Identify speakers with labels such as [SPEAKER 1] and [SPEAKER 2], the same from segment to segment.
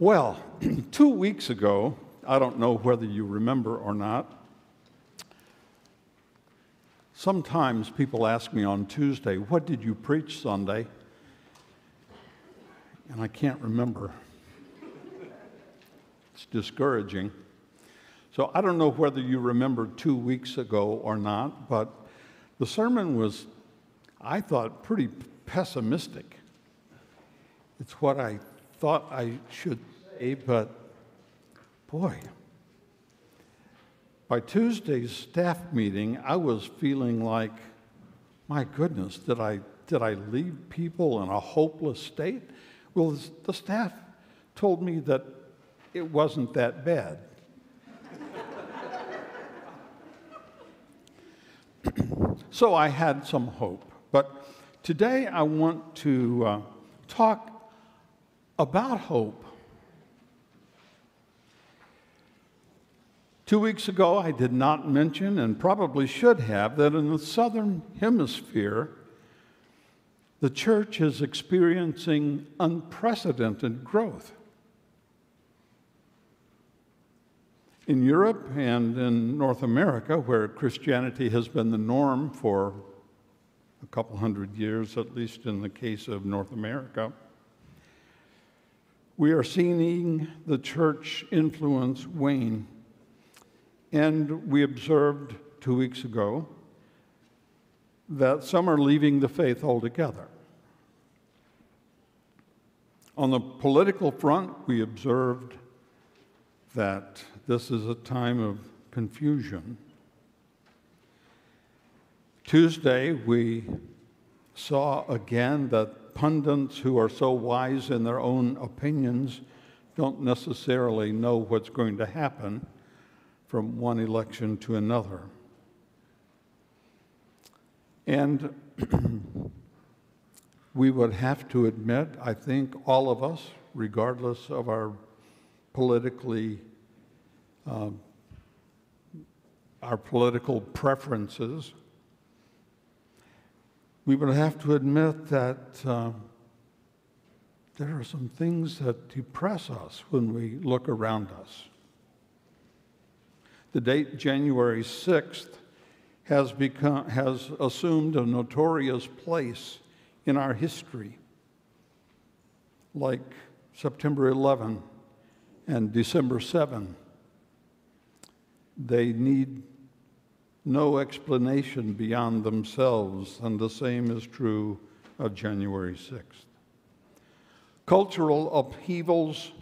[SPEAKER 1] Well, two weeks ago, I don't know whether you remember or not, sometimes people ask me on Tuesday, What did you preach Sunday? And I can't remember. It's discouraging. So I don't know whether you remember two weeks ago or not, but the sermon was, I thought, pretty pessimistic. It's what I thought I should but boy, by Tuesday's staff meeting, I was feeling like, my goodness, did I, did I leave people in a hopeless state? Well, the staff told me that it wasn't that bad. so I had some hope. But today I want to uh, talk about hope. Two weeks ago, I did not mention, and probably should have, that in the southern hemisphere, the church is experiencing unprecedented growth. In Europe and in North America, where Christianity has been the norm for a couple hundred years, at least in the case of North America, we are seeing the church influence wane. And we observed two weeks ago that some are leaving the faith altogether. On the political front, we observed that this is a time of confusion. Tuesday, we saw again that pundits who are so wise in their own opinions don't necessarily know what's going to happen from one election to another. And we would have to admit, I think, all of us, regardless of our politically uh, our political preferences, we would have to admit that uh, there are some things that depress us when we look around us. The date January 6th has, become, has assumed a notorious place in our history, like September 11 and December 7 they need no explanation beyond themselves, and the same is true of January 6th. Cultural upheavals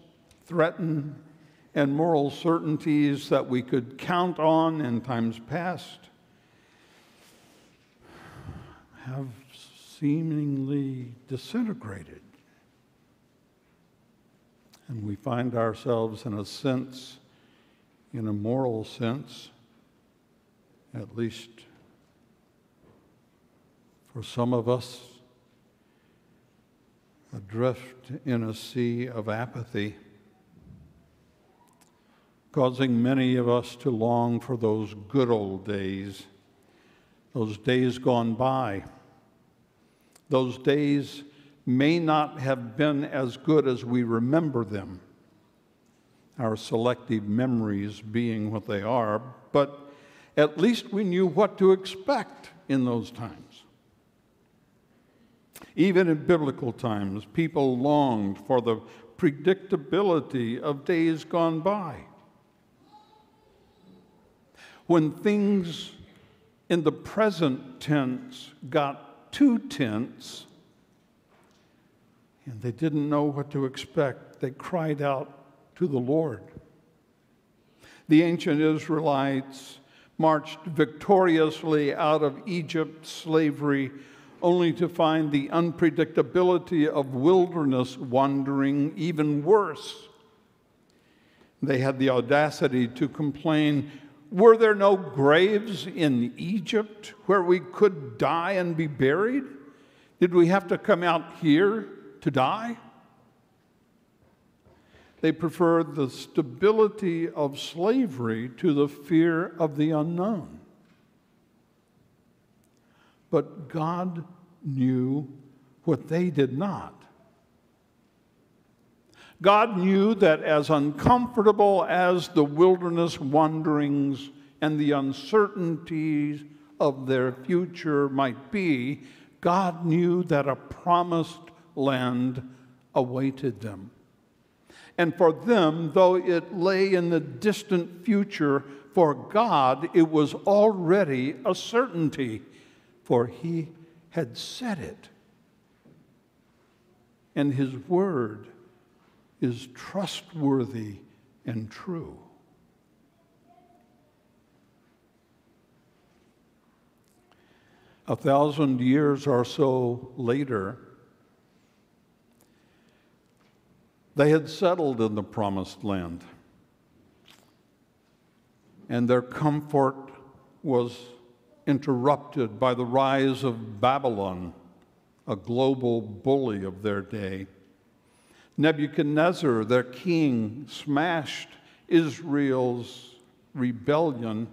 [SPEAKER 1] threaten and moral certainties that we could count on in times past have seemingly disintegrated. And we find ourselves, in a sense, in a moral sense, at least for some of us, adrift in a sea of apathy, causing many of us to long for those good old days, those days gone by. Those days may not have been as good as we remember them our selective memories being what they are, but at least we knew what to expect in those times. Even in biblical times, people longed for the predictability of days gone by. When things in the present tense got too tense and they didn't know what to expect, they cried out to the Lord. The ancient Israelites marched victoriously out of Egypt's slavery only to find the unpredictability of wilderness wandering even worse. They had the audacity to complain Were there no graves in Egypt where we could die and be buried? Did we have to come out here to die? They preferred the stability of slavery to the fear of the unknown. But God knew what they did not. God knew that as uncomfortable as the wilderness wanderings and the uncertainties of their future might be, God knew that a promised land awaited them. And for them, though it lay in the distant future, for God it was already a certainty, for He had said it. And His word is trustworthy and true. A thousand years or so later, they had settled in the promised land, and their comfort was interrupted by the rise of Babylon, a global bully of their day. Nebuchadnezzar, their king, smashed Israel's rebellion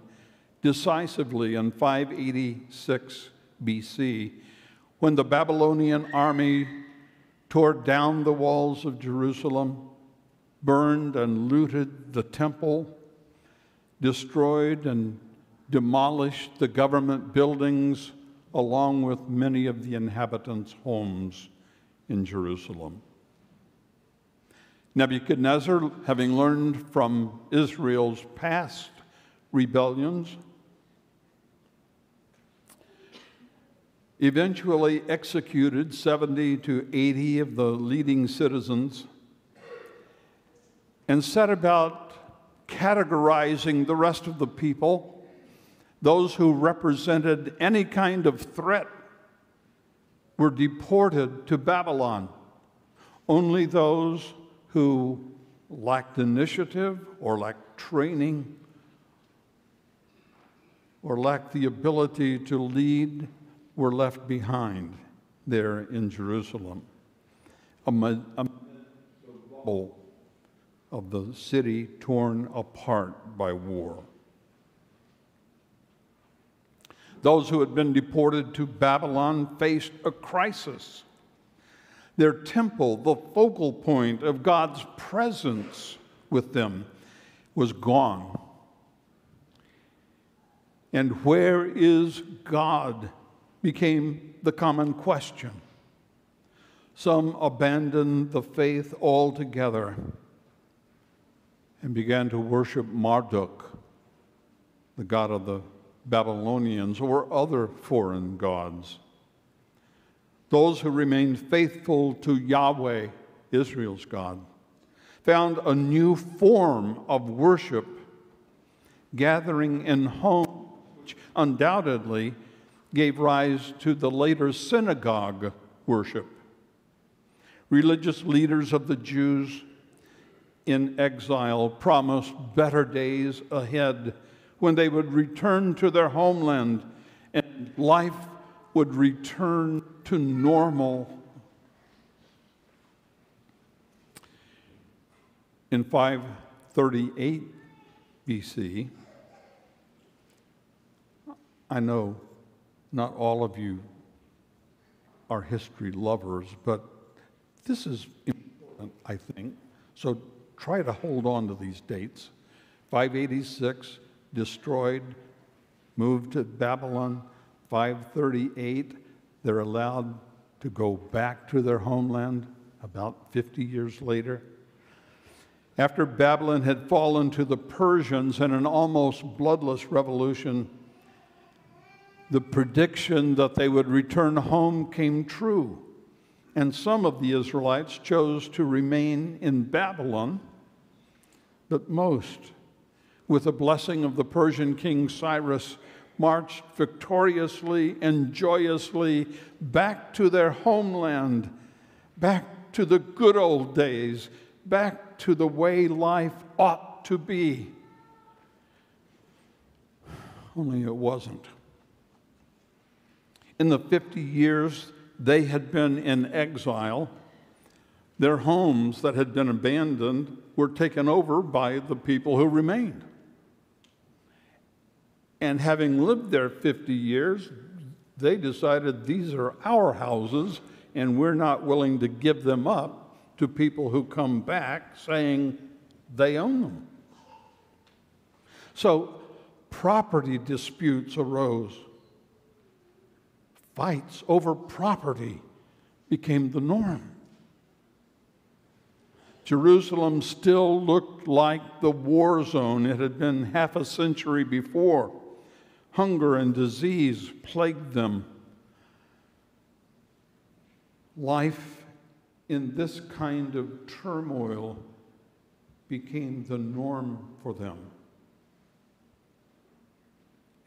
[SPEAKER 1] decisively in 586 BC when the Babylonian army tore down the walls of Jerusalem, burned and looted the temple, destroyed and demolished the government buildings along with many of the inhabitants' homes in Jerusalem. Nebuchadnezzar, having learned from Israel's past rebellions, eventually executed 70 to 80 of the leading citizens and set about categorizing the rest of the people, those who represented any kind of threat were deported to Babylon. Only those who lacked initiative or lacked training or lacked the ability to lead were left behind there in Jerusalem. Amid, the rubble of the city torn apart by war. Those who had been deported to Babylon faced a crisis their temple, the focal point of God's presence with them, was gone. And where is God became the common question. Some abandoned the faith altogether and began to worship Marduk, the god of the Babylonians, or other foreign gods. Those who remained faithful to Yahweh, Israel's God, found a new form of worship, gathering in homes, which undoubtedly gave rise to the later synagogue worship. Religious leaders of the Jews in exile promised better days ahead when they would return to their homeland and life would return to normal. In 538 BC, I know not all of you are history lovers, but this is important, I think. So try to hold on to these dates. 586, destroyed, moved to Babylon. 538, they're allowed to go back to their homeland about 50 years later. After Babylon had fallen to the Persians in an almost bloodless revolution, the prediction that they would return home came true. And some of the Israelites chose to remain in Babylon, but most, with the blessing of the Persian king Cyrus, marched victoriously and joyously back to their homeland, back to the good old days, back to the way life ought to be. Only it wasn't. In the 50 years they had been in exile, their homes that had been abandoned were taken over by the people who remained. And having lived there 50 years, they decided these are our houses and we're not willing to give them up to people who come back saying they own them. So property disputes arose. Fights over property became the norm. Jerusalem still looked like the war zone it had been half a century before. Hunger and disease plagued them. Life in this kind of turmoil became the norm for them.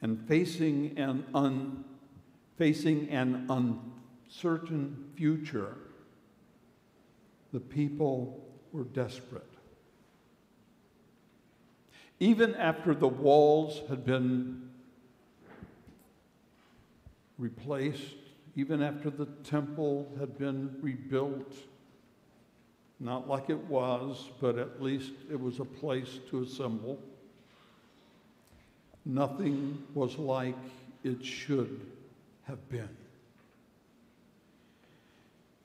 [SPEAKER 1] And facing an, un, facing an uncertain future, the people were desperate. Even after the walls had been replaced, even after the temple had been rebuilt, not like it was, but at least it was a place to assemble, nothing was like it should have been.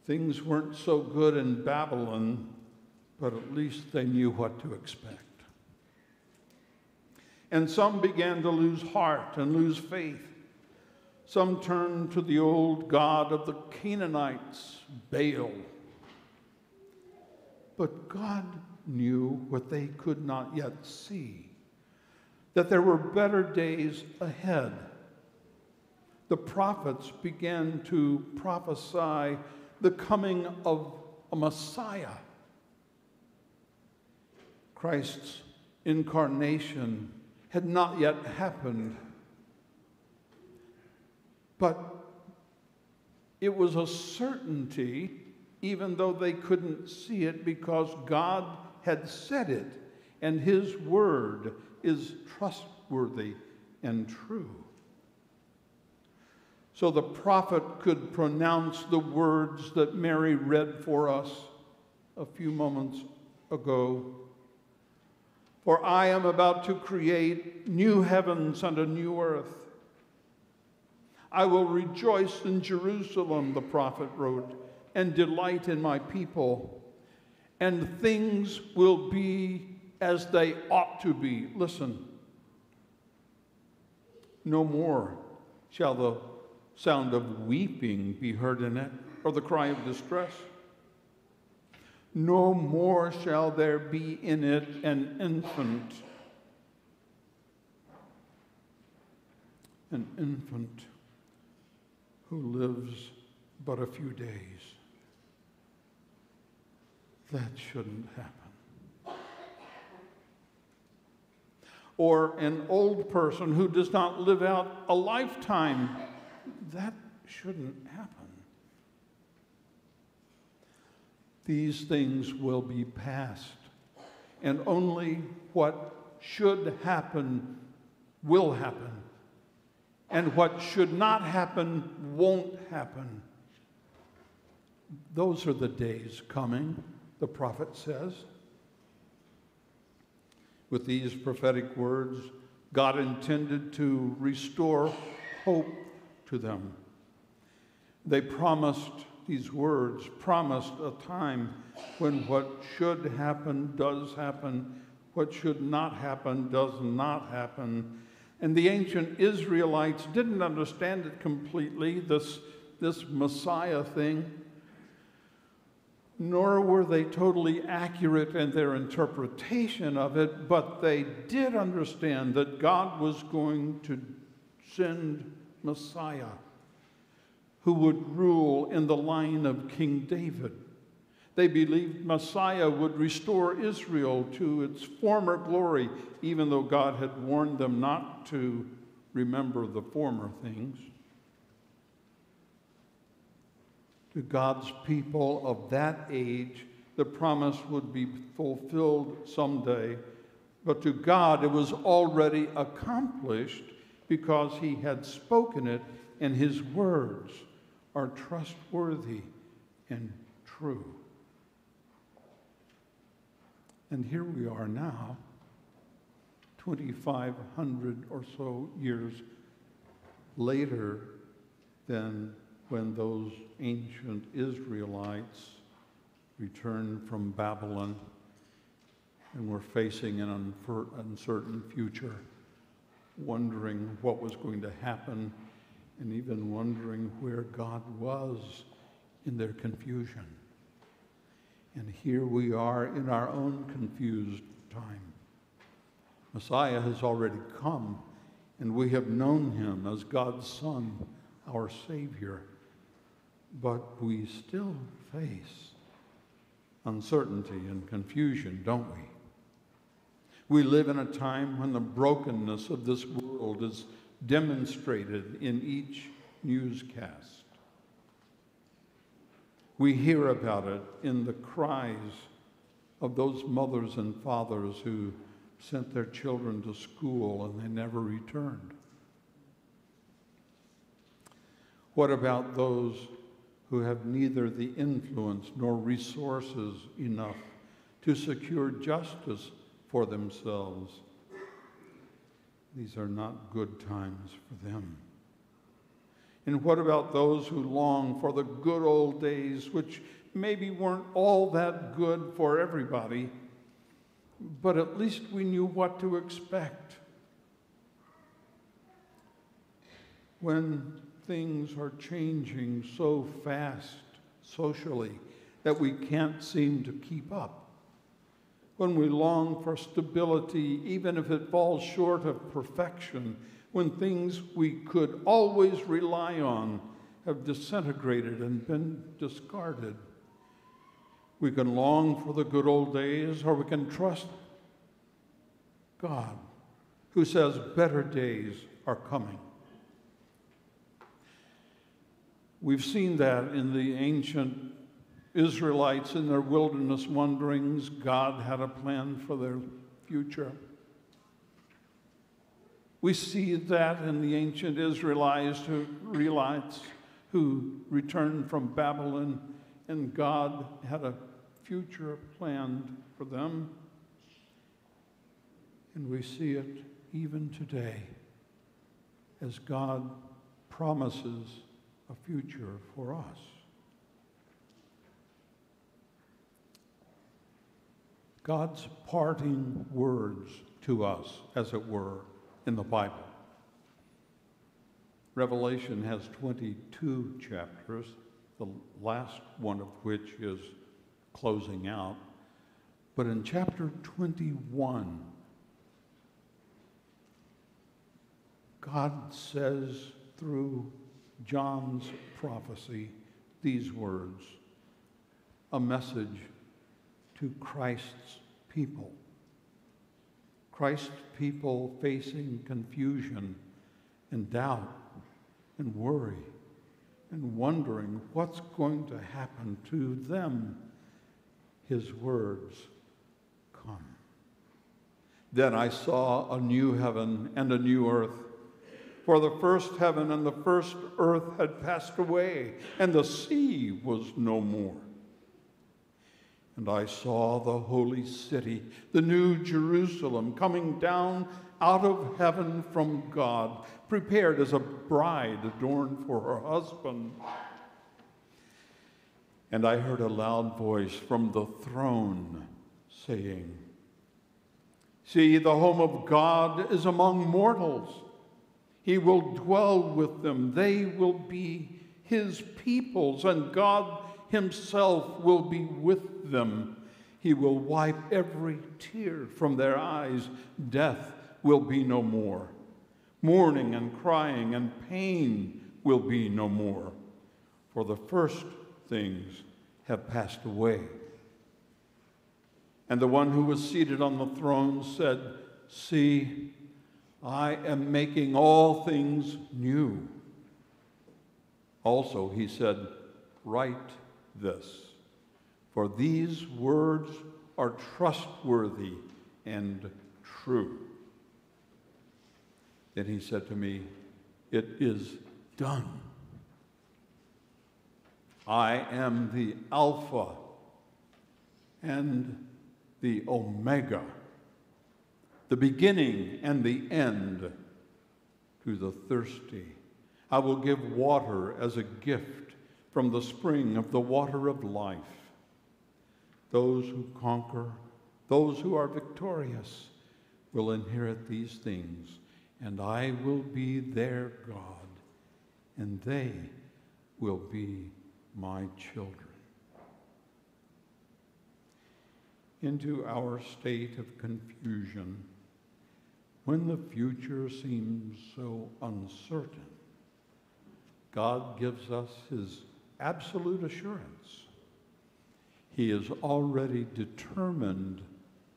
[SPEAKER 1] Things weren't so good in Babylon but at least they knew what to expect. And some began to lose heart and lose faith. Some turned to the old god of the Canaanites, Baal. But God knew what they could not yet see that there were better days ahead. The prophets began to prophesy the coming of a Messiah Christ's incarnation had not yet happened. But it was a certainty, even though they couldn't see it, because God had said it, and His word is trustworthy and true. So the prophet could pronounce the words that Mary read for us a few moments ago for I am about to create new heavens and a new earth. I will rejoice in Jerusalem, the prophet wrote, and delight in my people. And things will be as they ought to be. Listen. No more shall the sound of weeping be heard in it, or the cry of distress. No more shall there be in it an infant, an infant who lives but a few days. That shouldn't happen. Or an old person who does not live out a lifetime. That shouldn't happen. these things will be past. And only what should happen will happen. And what should not happen won't happen. Those are the days coming, the prophet says. With these prophetic words, God intended to restore hope to them. They promised these words promised a time when what should happen does happen, what should not happen does not happen. And the ancient Israelites didn't understand it completely, this, this Messiah thing, nor were they totally accurate in their interpretation of it, but they did understand that God was going to send Messiah who would rule in the line of King David. They believed Messiah would restore Israel to its former glory, even though God had warned them not to remember the former things. To God's people of that age, the promise would be fulfilled someday, but to God it was already accomplished because He had spoken it and His words are trustworthy and true. And here we are now, 2,500 or so years later than when those ancient Israelites returned from Babylon and were facing an uncertain future, wondering what was going to happen and even wondering where God was in their confusion. And here we are in our own confused time. Messiah has already come, and we have known him as God's Son, our Savior. But we still face uncertainty and confusion, don't we? We live in a time when the brokenness of this world is demonstrated in each newscast. We hear about it in the cries of those mothers and fathers who sent their children to school and they never returned. What about those who have neither the influence nor resources enough to secure justice for themselves? These are not good times for them. And what about those who long for the good old days, which maybe weren't all that good for everybody, but at least we knew what to expect? When things are changing so fast socially that we can't seem to keep up, when we long for stability, even if it falls short of perfection, when things we could always rely on have disintegrated and been discarded. We can long for the good old days, or we can trust God, who says better days are coming. We've seen that in the ancient Israelites in their wilderness wanderings. God had a plan for their future. We see that in the ancient Israelites who, returned from Babylon, and God had a future planned for them. And we see it even today as God promises a future for us. God's parting words to us, as it were, in the Bible. Revelation has 22 chapters, the last one of which is closing out. But in chapter 21, God says through John's prophecy these words a message to Christ's people. Christ's people facing confusion and doubt and worry and wondering what's going to happen to them. His words come. Then I saw a new heaven and a new earth. For the first heaven and the first earth had passed away, and the sea was no more. And I saw the holy city, the new Jerusalem, coming down out of heaven from God, prepared as a bride adorned for her husband. And I heard a loud voice from the throne saying, See, the home of God is among mortals. He will dwell with them. They will be his peoples, and God himself will be with them. He will wipe every tear from their eyes. Death will be no more. Mourning and crying and pain will be no more. For the first things have passed away. And the one who was seated on the throne said, See, I am making all things new. Also, he said, Write this, for these words are trustworthy and true. Then he said to me, It is done. I am the Alpha and the Omega, the beginning and the end to the thirsty. I will give water as a gift from the spring of the water of life. those who conquer, those who are victorious will inherit these things, and I will be their God, and they will be my children. Into our state of confusion, when the future seems so uncertain, God gives us his absolute assurance. He has already determined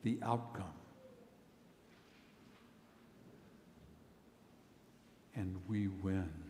[SPEAKER 1] the outcome. And we win.